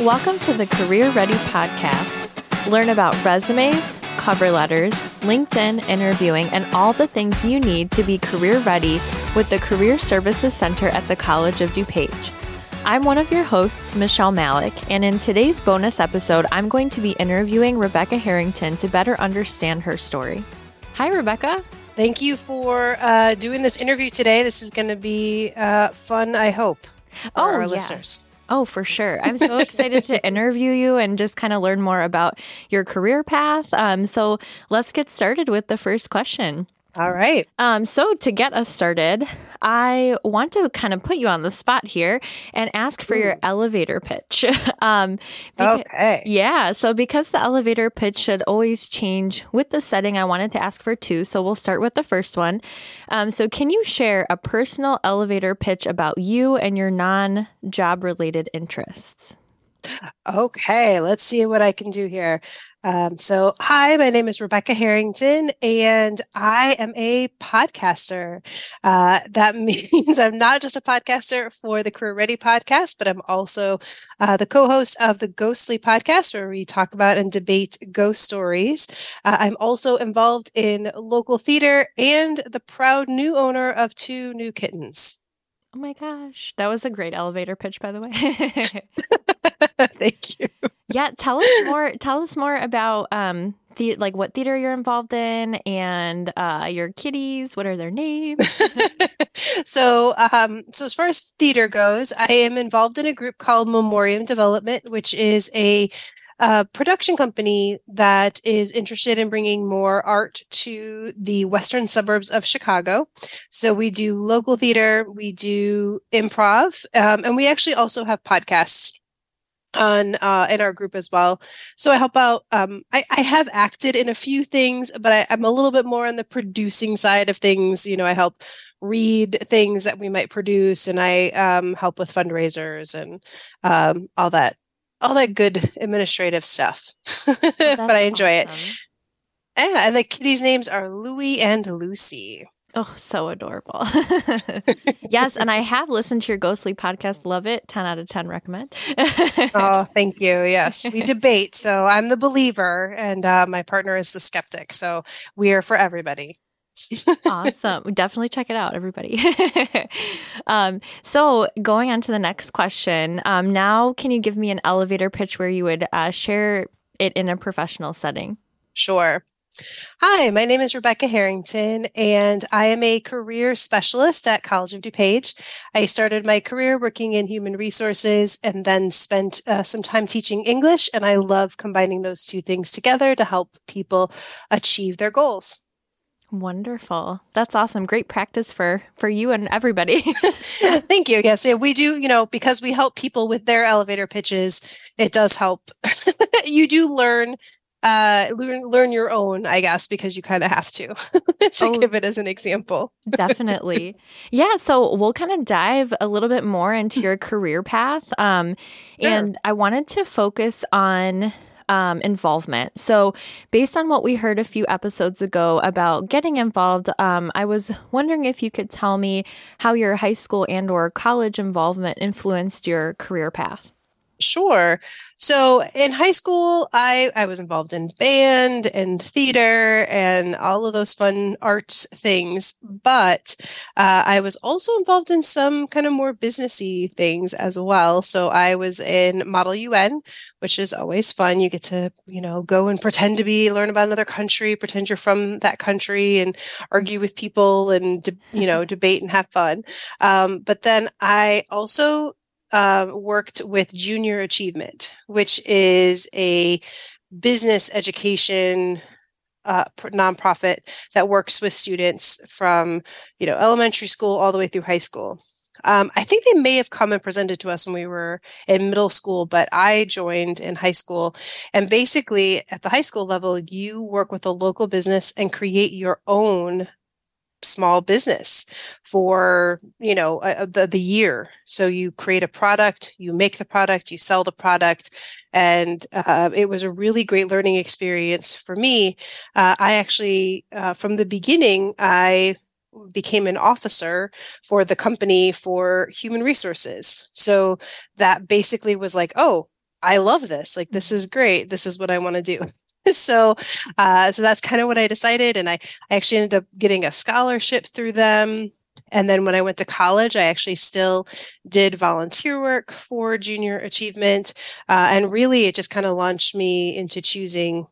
Welcome to the Career Ready podcast. Learn about resumes, cover letters, LinkedIn interviewing, and all the things you need to be career ready with the Career Services Center at the College of DuPage. I'm one of your hosts, Michelle Malik, and in today's bonus episode, I'm going to be interviewing Rebecca Harrington to better understand her story. Hi, Rebecca. Thank you for uh, doing this interview today. This is going to be uh, fun, I hope, for oh, our yeah. listeners. Oh, for sure. I'm so excited to interview you and just kind of learn more about your career path. Um, so let's get started with the first question. All right. Um, so to get us started, I want to kind of put you on the spot here and ask for Ooh. your elevator pitch. um, because, okay. Yeah. So because the elevator pitch should always change with the setting, I wanted to ask for two. So we'll start with the first one. Um, so can you share a personal elevator pitch about you and your non-job related interests? Okay, let's see what I can do here. Um, so, hi, my name is Rebecca Harrington, and I am a podcaster. Uh, that means I'm not just a podcaster for the Career Ready podcast, but I'm also uh, the co host of the Ghostly podcast, where we talk about and debate ghost stories. Uh, I'm also involved in local theater and the proud new owner of two new kittens. Oh my gosh. That was a great elevator pitch, by the way. Thank you. Yeah, tell us more. Tell us more about um, the like what theater you're involved in and uh, your kitties. What are their names? so, um, so as far as theater goes, I am involved in a group called Memoriam Development, which is a a production company that is interested in bringing more art to the western suburbs of Chicago. So we do local theater, we do improv, um, and we actually also have podcasts on uh, in our group as well. So I help out. Um, I, I have acted in a few things, but I, I'm a little bit more on the producing side of things. You know, I help read things that we might produce, and I um, help with fundraisers and um, all that all that good administrative stuff. but I enjoy awesome. it. Yeah, and the kitties' names are Louie and Lucy. Oh, so adorable. yes, and I have listened to your ghostly podcast. Love it. 10 out of 10 recommend. oh, thank you. Yes, we debate. So I'm the believer and uh, my partner is the skeptic. So we are for everybody awesome. Definitely check it out, everybody. um, so, going on to the next question. Um, now, can you give me an elevator pitch where you would uh, share it in a professional setting? Sure. Hi, my name is Rebecca Harrington, and I am a career specialist at College of DuPage. I started my career working in human resources and then spent uh, some time teaching English, and I love combining those two things together to help people achieve their goals. Wonderful. That's awesome. Great practice for for you and everybody. Thank you. Yes, yeah, we do, you know, because we help people with their elevator pitches, it does help. you do learn uh learn learn your own, I guess, because you kind of have to to oh, give it as an example. definitely. Yeah, so we'll kind of dive a little bit more into your career path. Um sure. and I wanted to focus on um, involvement. So, based on what we heard a few episodes ago about getting involved, um, I was wondering if you could tell me how your high school and/or college involvement influenced your career path. Sure. So in high school, I, I was involved in band and theater and all of those fun arts things. But uh, I was also involved in some kind of more businessy things as well. So I was in Model UN, which is always fun. You get to, you know, go and pretend to be, learn about another country, pretend you're from that country and argue with people and, de- you know, debate and have fun. Um, but then I also uh, worked with Junior Achievement, which is a business education uh, nonprofit that works with students from you know elementary school all the way through high school. Um, I think they may have come and presented to us when we were in middle school, but I joined in high school. And basically, at the high school level, you work with a local business and create your own small business for you know uh, the the year so you create a product you make the product you sell the product and uh, it was a really great learning experience for me uh, i actually uh, from the beginning i became an officer for the company for human resources so that basically was like oh I love this. Like this is great. This is what I want to do. so uh, so that's kind of what I decided. And I, I actually ended up getting a scholarship through them. And then when I went to college, I actually still did volunteer work for junior achievement. Uh, and really it just kind of launched me into choosing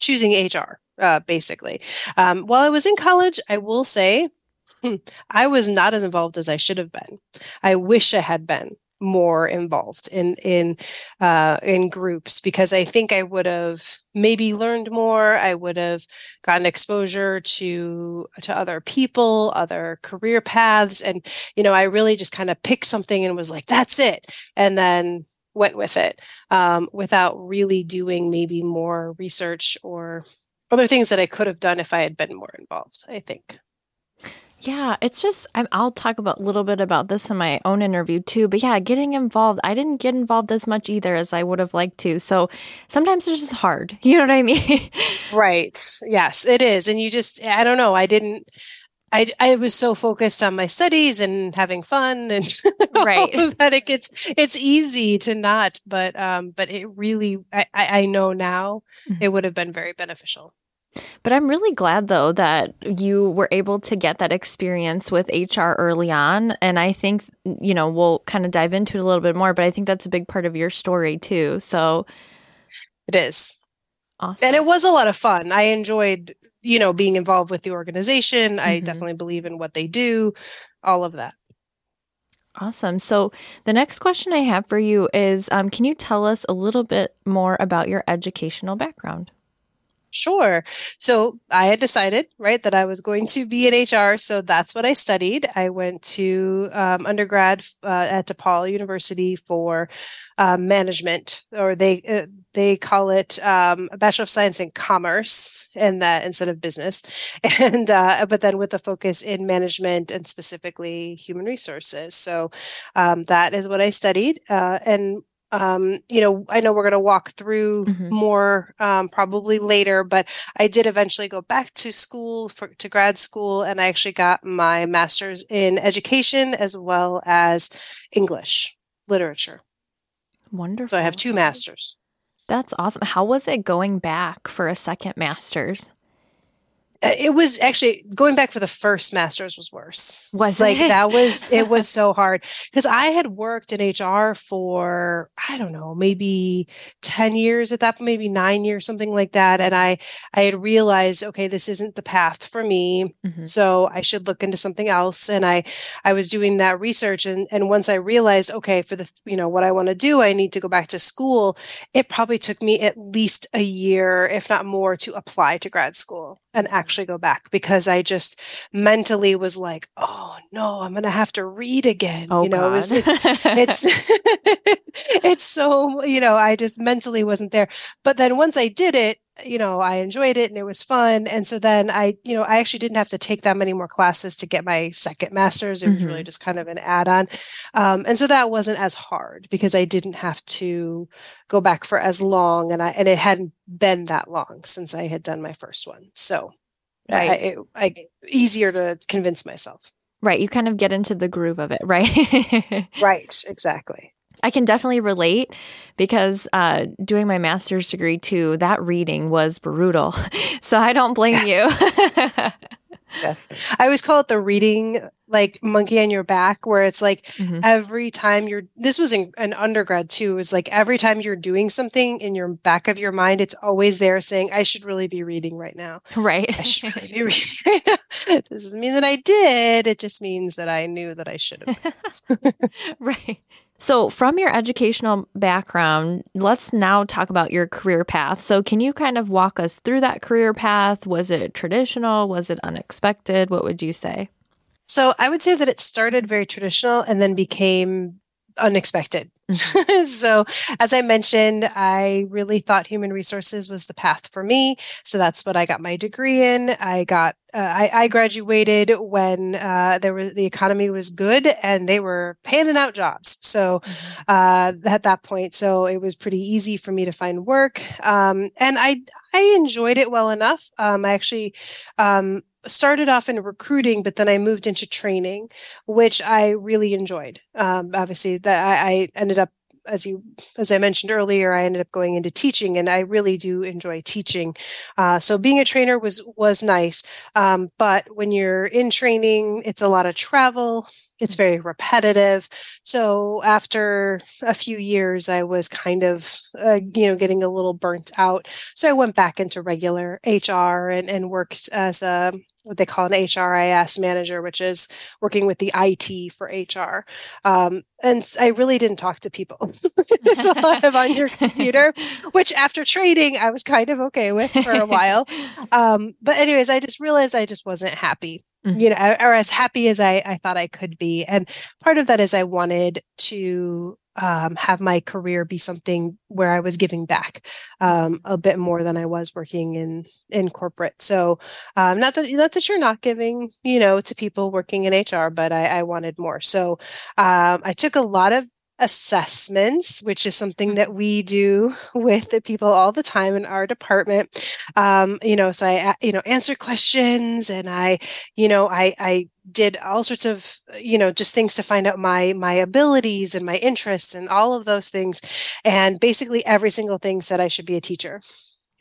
choosing HR, uh, basically. Um, while I was in college, I will say hmm, I was not as involved as I should have been. I wish I had been more involved in in uh, in groups because I think I would have maybe learned more. I would have gotten exposure to to other people, other career paths, and you know, I really just kind of picked something and was like, "That's it," and then went with it um, without really doing maybe more research or other things that I could have done if I had been more involved. I think. Yeah, it's just i will talk about a little bit about this in my own interview too. But yeah, getting involved, I didn't get involved as much either as I would have liked to. So sometimes it's just hard. You know what I mean? right. Yes, it is. And you just, I don't know. I didn't. I, I was so focused on my studies and having fun and right that it gets it's easy to not but um but it really I I know now mm-hmm. it would have been very beneficial. But I'm really glad though that you were able to get that experience with HR early on. And I think, you know, we'll kind of dive into it a little bit more, but I think that's a big part of your story too. So it is. Awesome. And it was a lot of fun. I enjoyed, you know, being involved with the organization. Mm-hmm. I definitely believe in what they do, all of that. Awesome. So, the next question I have for you is um, Can you tell us a little bit more about your educational background? Sure. So I had decided, right, that I was going to be in HR. So that's what I studied. I went to um, undergrad uh, at DePaul University for uh, management, or they uh, they call it um, a Bachelor of Science in Commerce, and that instead of business, and uh, but then with a focus in management and specifically human resources. So um, that is what I studied, uh, and um, you know, I know we're going to walk through mm-hmm. more um, probably later, but I did eventually go back to school for to grad school, and I actually got my master's in education as well as English literature. Wonderful. So I have two masters. That's awesome. How was it going back for a second master's? Uh, it was actually going back for the first masters was worse. Was like it? that was it was so hard because I had worked in HR for I don't know maybe ten years at that maybe nine years something like that, and I I had realized okay this isn't the path for me, mm-hmm. so I should look into something else. And I I was doing that research, and and once I realized okay for the you know what I want to do I need to go back to school. It probably took me at least a year if not more to apply to grad school and actually go back because I just mentally was like, oh no, I'm gonna have to read again. Oh, you know, it was, it's it's it's so you know, I just mentally wasn't there. But then once I did it, you know, I enjoyed it and it was fun. And so then I, you know, I actually didn't have to take that many more classes to get my second master's. It was mm-hmm. really just kind of an add on. Um, and so that wasn't as hard because I didn't have to go back for as long and I, and it hadn't been that long since I had done my first one. So right. I, it, I easier to convince myself. Right. You kind of get into the groove of it, right? right. Exactly. I can definitely relate because uh, doing my master's degree too, that reading was brutal. So I don't blame yes. you. yes. I always call it the reading like monkey on your back, where it's like mm-hmm. every time you're, this was in an undergrad too, it was like every time you're doing something in your back of your mind, it's always there saying, I should really be reading right now. Right. I should really be reading right now. It doesn't mean that I did. It just means that I knew that I should have. right. So, from your educational background, let's now talk about your career path. So, can you kind of walk us through that career path? Was it traditional? Was it unexpected? What would you say? So, I would say that it started very traditional and then became unexpected. Mm-hmm. so, as I mentioned, I really thought human resources was the path for me. So that's what I got my degree in. I got uh, I, I, graduated when uh, there was the economy was good and they were handing out jobs. So mm-hmm. uh, at that point, so it was pretty easy for me to find work, um, and I I enjoyed it well enough. Um, I actually um, started off in recruiting, but then I moved into training, which I really enjoyed. Um, obviously, that I, I, ended up as you as I mentioned earlier, I ended up going into teaching, and I really do enjoy teaching. Uh, so being a trainer was was nice, um, but when you're in training, it's a lot of travel. It's very repetitive. So after a few years, I was kind of, uh, you know, getting a little burnt out. So I went back into regular HR and, and worked as a what they call an HRIS manager, which is working with the IT for HR. Um, and I really didn't talk to people. it's a lot of on your computer, which after trading, I was kind of okay with for a while. Um, but anyways, I just realized I just wasn't happy mm-hmm. you know, or as happy as I, I thought I could be. And part of that is I wanted to um, have my career be something where I was giving back um, a bit more than I was working in in corporate. So um, not that not that you're not giving, you know, to people working in HR, but I, I wanted more. So um, I took a lot of assessments, which is something that we do with the people all the time in our department. Um, you know, so I, you know, answer questions and I, you know, I, I did all sorts of, you know, just things to find out my, my abilities and my interests and all of those things. And basically every single thing said I should be a teacher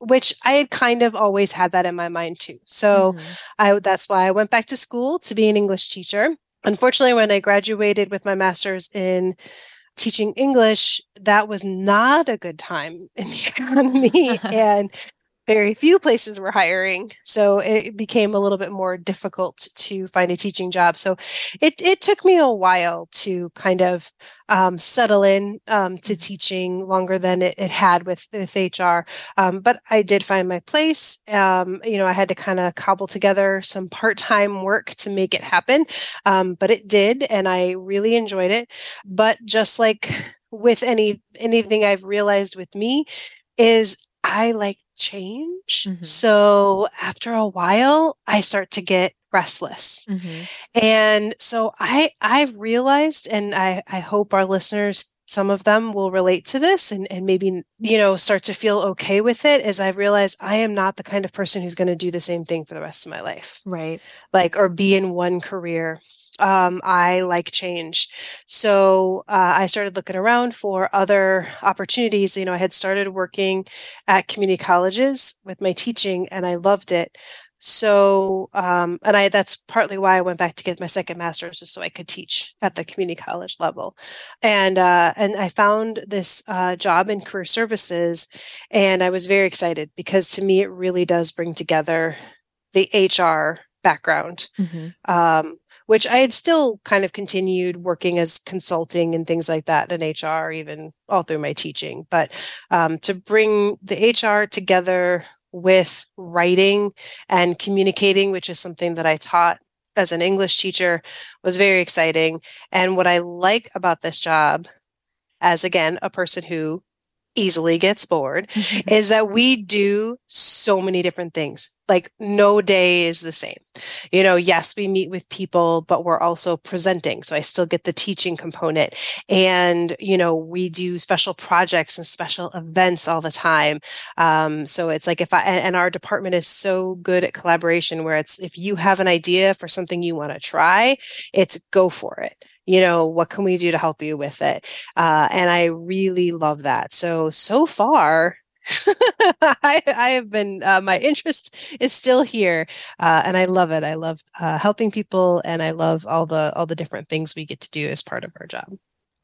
which I had kind of always had that in my mind too. So mm-hmm. I that's why I went back to school to be an English teacher. Unfortunately, when I graduated with my master's in teaching English, that was not a good time in the economy. and very few places were hiring. So it became a little bit more difficult to find a teaching job. So it, it took me a while to kind of um, settle in um, to mm-hmm. teaching longer than it, it had with, with HR. Um, but I did find my place. Um, you know, I had to kind of cobble together some part time work to make it happen. Um, but it did, and I really enjoyed it. But just like with any anything I've realized with me is I like change. Mm-hmm. So after a while, I start to get restless. Mm-hmm. And so I I've realized and I I hope our listeners some of them will relate to this and, and maybe you know start to feel okay with it as i've realized i am not the kind of person who's going to do the same thing for the rest of my life right like or be in one career um, I like change. So uh, I started looking around for other opportunities. You know, I had started working at community colleges with my teaching and I loved it. So, um, and I, that's partly why I went back to get my second master's just so I could teach at the community college level. And, uh, and I found this, uh, job in career services and I was very excited because to me, it really does bring together the HR background. Mm-hmm. Um, which I had still kind of continued working as consulting and things like that in HR, even all through my teaching. But um, to bring the HR together with writing and communicating, which is something that I taught as an English teacher, was very exciting. And what I like about this job, as again, a person who easily gets bored mm-hmm. is that we do so many different things. Like no day is the same. You know, yes, we meet with people, but we're also presenting. So I still get the teaching component. And, you know, we do special projects and special events all the time. Um, so it's like if I, and, and our department is so good at collaboration where it's if you have an idea for something you want to try, it's go for it you know what can we do to help you with it uh, and i really love that so so far I, I, have been uh, my interest is still here uh, and i love it i love uh, helping people and i love all the all the different things we get to do as part of our job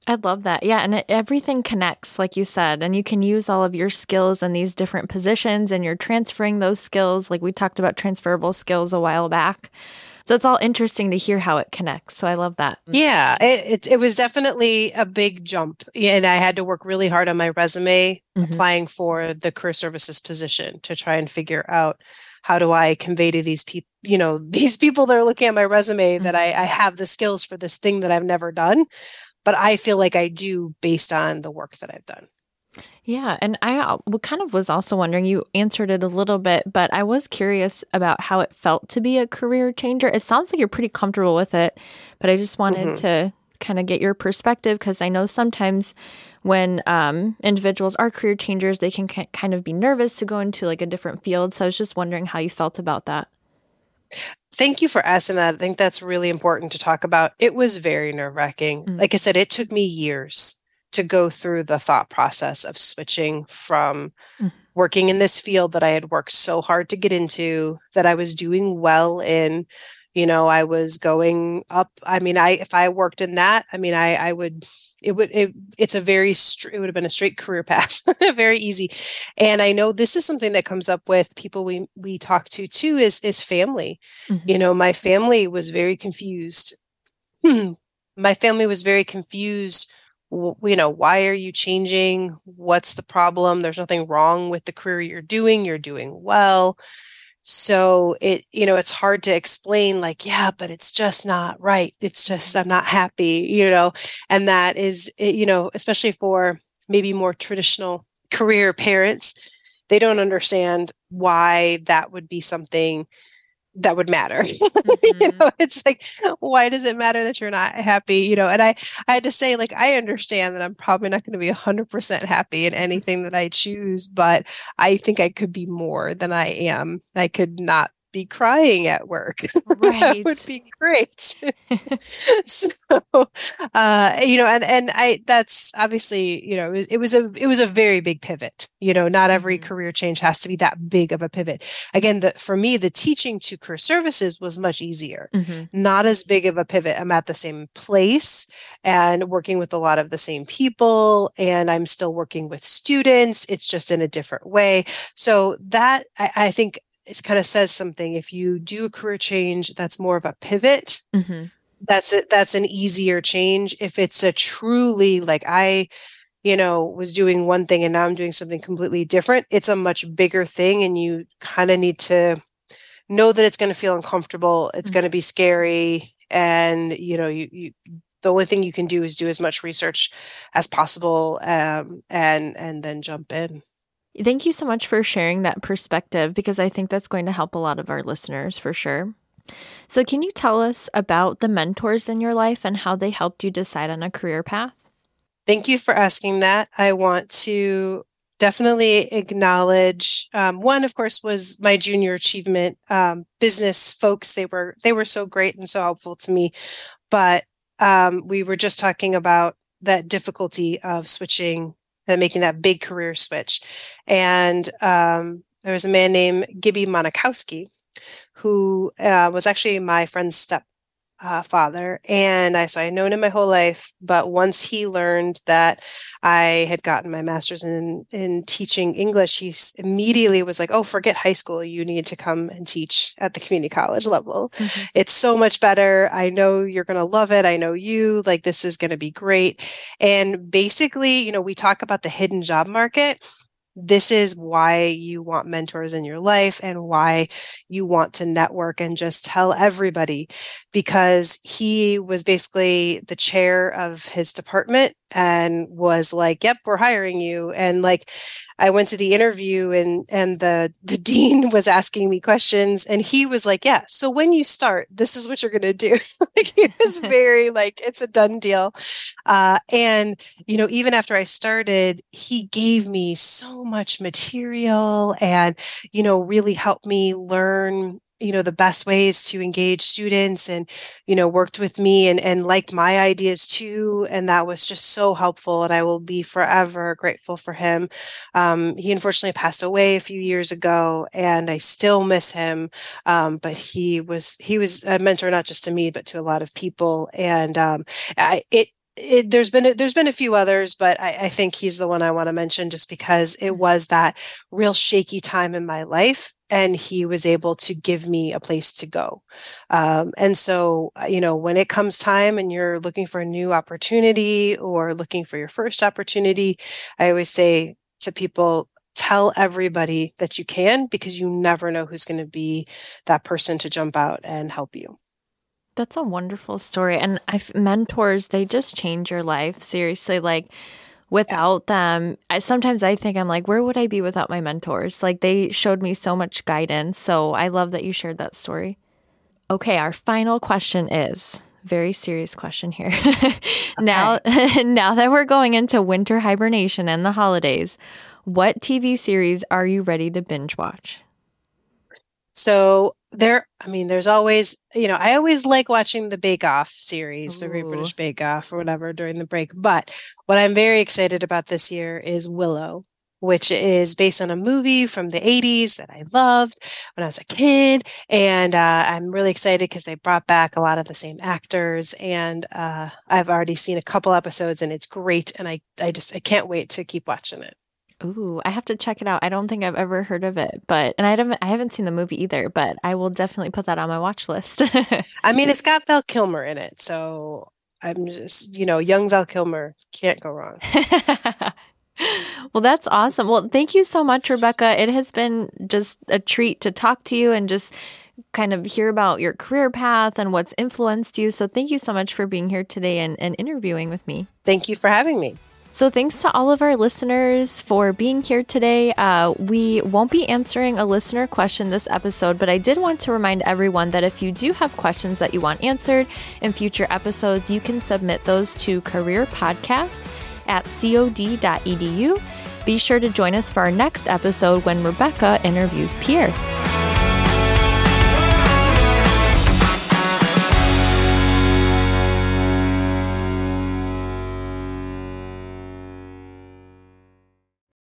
I love that. Yeah. And it, everything connects, like you said, and you can use all of your skills in these different positions and you're transferring those skills. Like we talked about transferable skills a while back. So it's all interesting to hear how it connects. So I love that. Yeah, it, it, it was definitely a big jump. And I had to work really hard on my resume mm-hmm. applying for the career services position to try and figure out how do I convey to these people, you know, these people that are looking at my resume mm-hmm. that I, I have the skills for this thing that I've never done, but I feel like I do based on the work that I've done. Yeah. And I uh, kind of was also wondering, you answered it a little bit, but I was curious about how it felt to be a career changer. It sounds like you're pretty comfortable with it, but I just wanted mm-hmm. to kind of get your perspective because I know sometimes when um, individuals are career changers, they can kind of be nervous to go into like a different field. So I was just wondering how you felt about that. Thank you for asking that. I think that's really important to talk about. It was very nerve wracking. Mm-hmm. Like I said, it took me years to go through the thought process of switching from mm. working in this field that I had worked so hard to get into, that I was doing well in. You know, I was going up. I mean, I if I worked in that, I mean, I I would it would it, it's a very it would have been a straight career path very easy and i know this is something that comes up with people we we talk to too is is family mm-hmm. you know my family was very confused my family was very confused you know why are you changing? What's the problem? There's nothing wrong with the career you're doing. You're doing well. So it you know it's hard to explain like yeah but it's just not right. It's just i'm not happy you know? And that is you know especially for maybe more traditional career parents they don't understand why that would be something that would matter. Mm-hmm. you know, it's like, why does it matter that you're not happy? You know, and I, I had to say, like, I understand that I'm probably not going to be hundred percent happy in anything that I choose, but I think I could be more than I am. I could not be crying at work. Right. that would be great. so, uh, you know, and and I that's obviously you know it was, it was, a it was a very big pivot. You know, not every mm-hmm. career change has to be that big of a pivot. Again, the for me, the teaching to career services was much easier. Mm-hmm. Not as big of a pivot. I'm at the same place and working with a lot of the same people, and I'm still working with students. It's just in a different way. So that I, I think it kind of says something. If you do a career change, that's more of a pivot. Mm-hmm. That's it. That's an easier change. If it's a truly like I, you know, was doing one thing and now I'm doing something completely different, it's a much bigger thing, and you kind of need to know that it's going to feel uncomfortable. It's mm-hmm. going to be scary, and you know, you you the only thing you can do is do as much research as possible um, and and then jump in Thank you so much for sharing that perspective because I think that's going to help a lot of our listeners for sure. So, can you tell us about the mentors in your life and how they helped you decide on a career path? Thank you for asking that. I want to definitely acknowledge um, one of course was my junior achievement um, business folks they were they were so great and so helpful to me but um, we were just talking about that difficulty of switching and making that big career switch. And um, there was a man named Gibby Monikowski who uh, was actually my friend's step uh, father. And I, so I had known him my whole life. But once he learned that I had gotten my master's in, in teaching English, he immediately was like, Oh, forget high school. You need to come and teach at the community college level. Mm-hmm. It's so much better. I know you're going to love it. I know you. Like, this is going to be great. And basically, you know, we talk about the hidden job market this is why you want mentors in your life and why you want to network and just tell everybody because he was basically the chair of his department and was like yep we're hiring you and like I went to the interview and and the the dean was asking me questions and he was like, "Yeah, so when you start, this is what you're going to do." like he was very like it's a done deal. Uh, and you know, even after I started, he gave me so much material and you know, really helped me learn you know the best ways to engage students and you know worked with me and and liked my ideas too and that was just so helpful and i will be forever grateful for him um, he unfortunately passed away a few years ago and i still miss him um, but he was he was a mentor not just to me but to a lot of people and um, I, it it, there's been a, there's been a few others, but I, I think he's the one I want to mention just because it mm-hmm. was that real shaky time in my life, and he was able to give me a place to go. Um, and so, uh, you know, when it comes time and you're looking for a new opportunity or looking for your first opportunity, I always say to people, tell everybody that you can because you never know who's going to be that person to jump out and help you. That's a wonderful story. And I've mentors, they just change your life. Seriously, like without them, I, sometimes I think I'm like, where would I be without my mentors? Like they showed me so much guidance. So I love that you shared that story. Okay, our final question is very serious question here. now now that we're going into winter hibernation and the holidays, what TV series are you ready to binge watch? So there, I mean, there's always, you know, I always like watching the Bake Off series, the Great British Bake Off or whatever during the break. But what I'm very excited about this year is Willow, which is based on a movie from the 80s that I loved when I was a kid. And uh, I'm really excited because they brought back a lot of the same actors. And uh, I've already seen a couple episodes and it's great. And I, I just, I can't wait to keep watching it. Ooh, I have to check it out. I don't think I've ever heard of it, but and I haven't I haven't seen the movie either, but I will definitely put that on my watch list. I mean, it's got Val Kilmer in it. So I'm just, you know, young Val Kilmer can't go wrong. well, that's awesome. Well, thank you so much, Rebecca. It has been just a treat to talk to you and just kind of hear about your career path and what's influenced you. So, thank you so much for being here today and, and interviewing with me. Thank you for having me. So, thanks to all of our listeners for being here today. Uh, we won't be answering a listener question this episode, but I did want to remind everyone that if you do have questions that you want answered in future episodes, you can submit those to careerpodcast at cod.edu. Be sure to join us for our next episode when Rebecca interviews Pierre.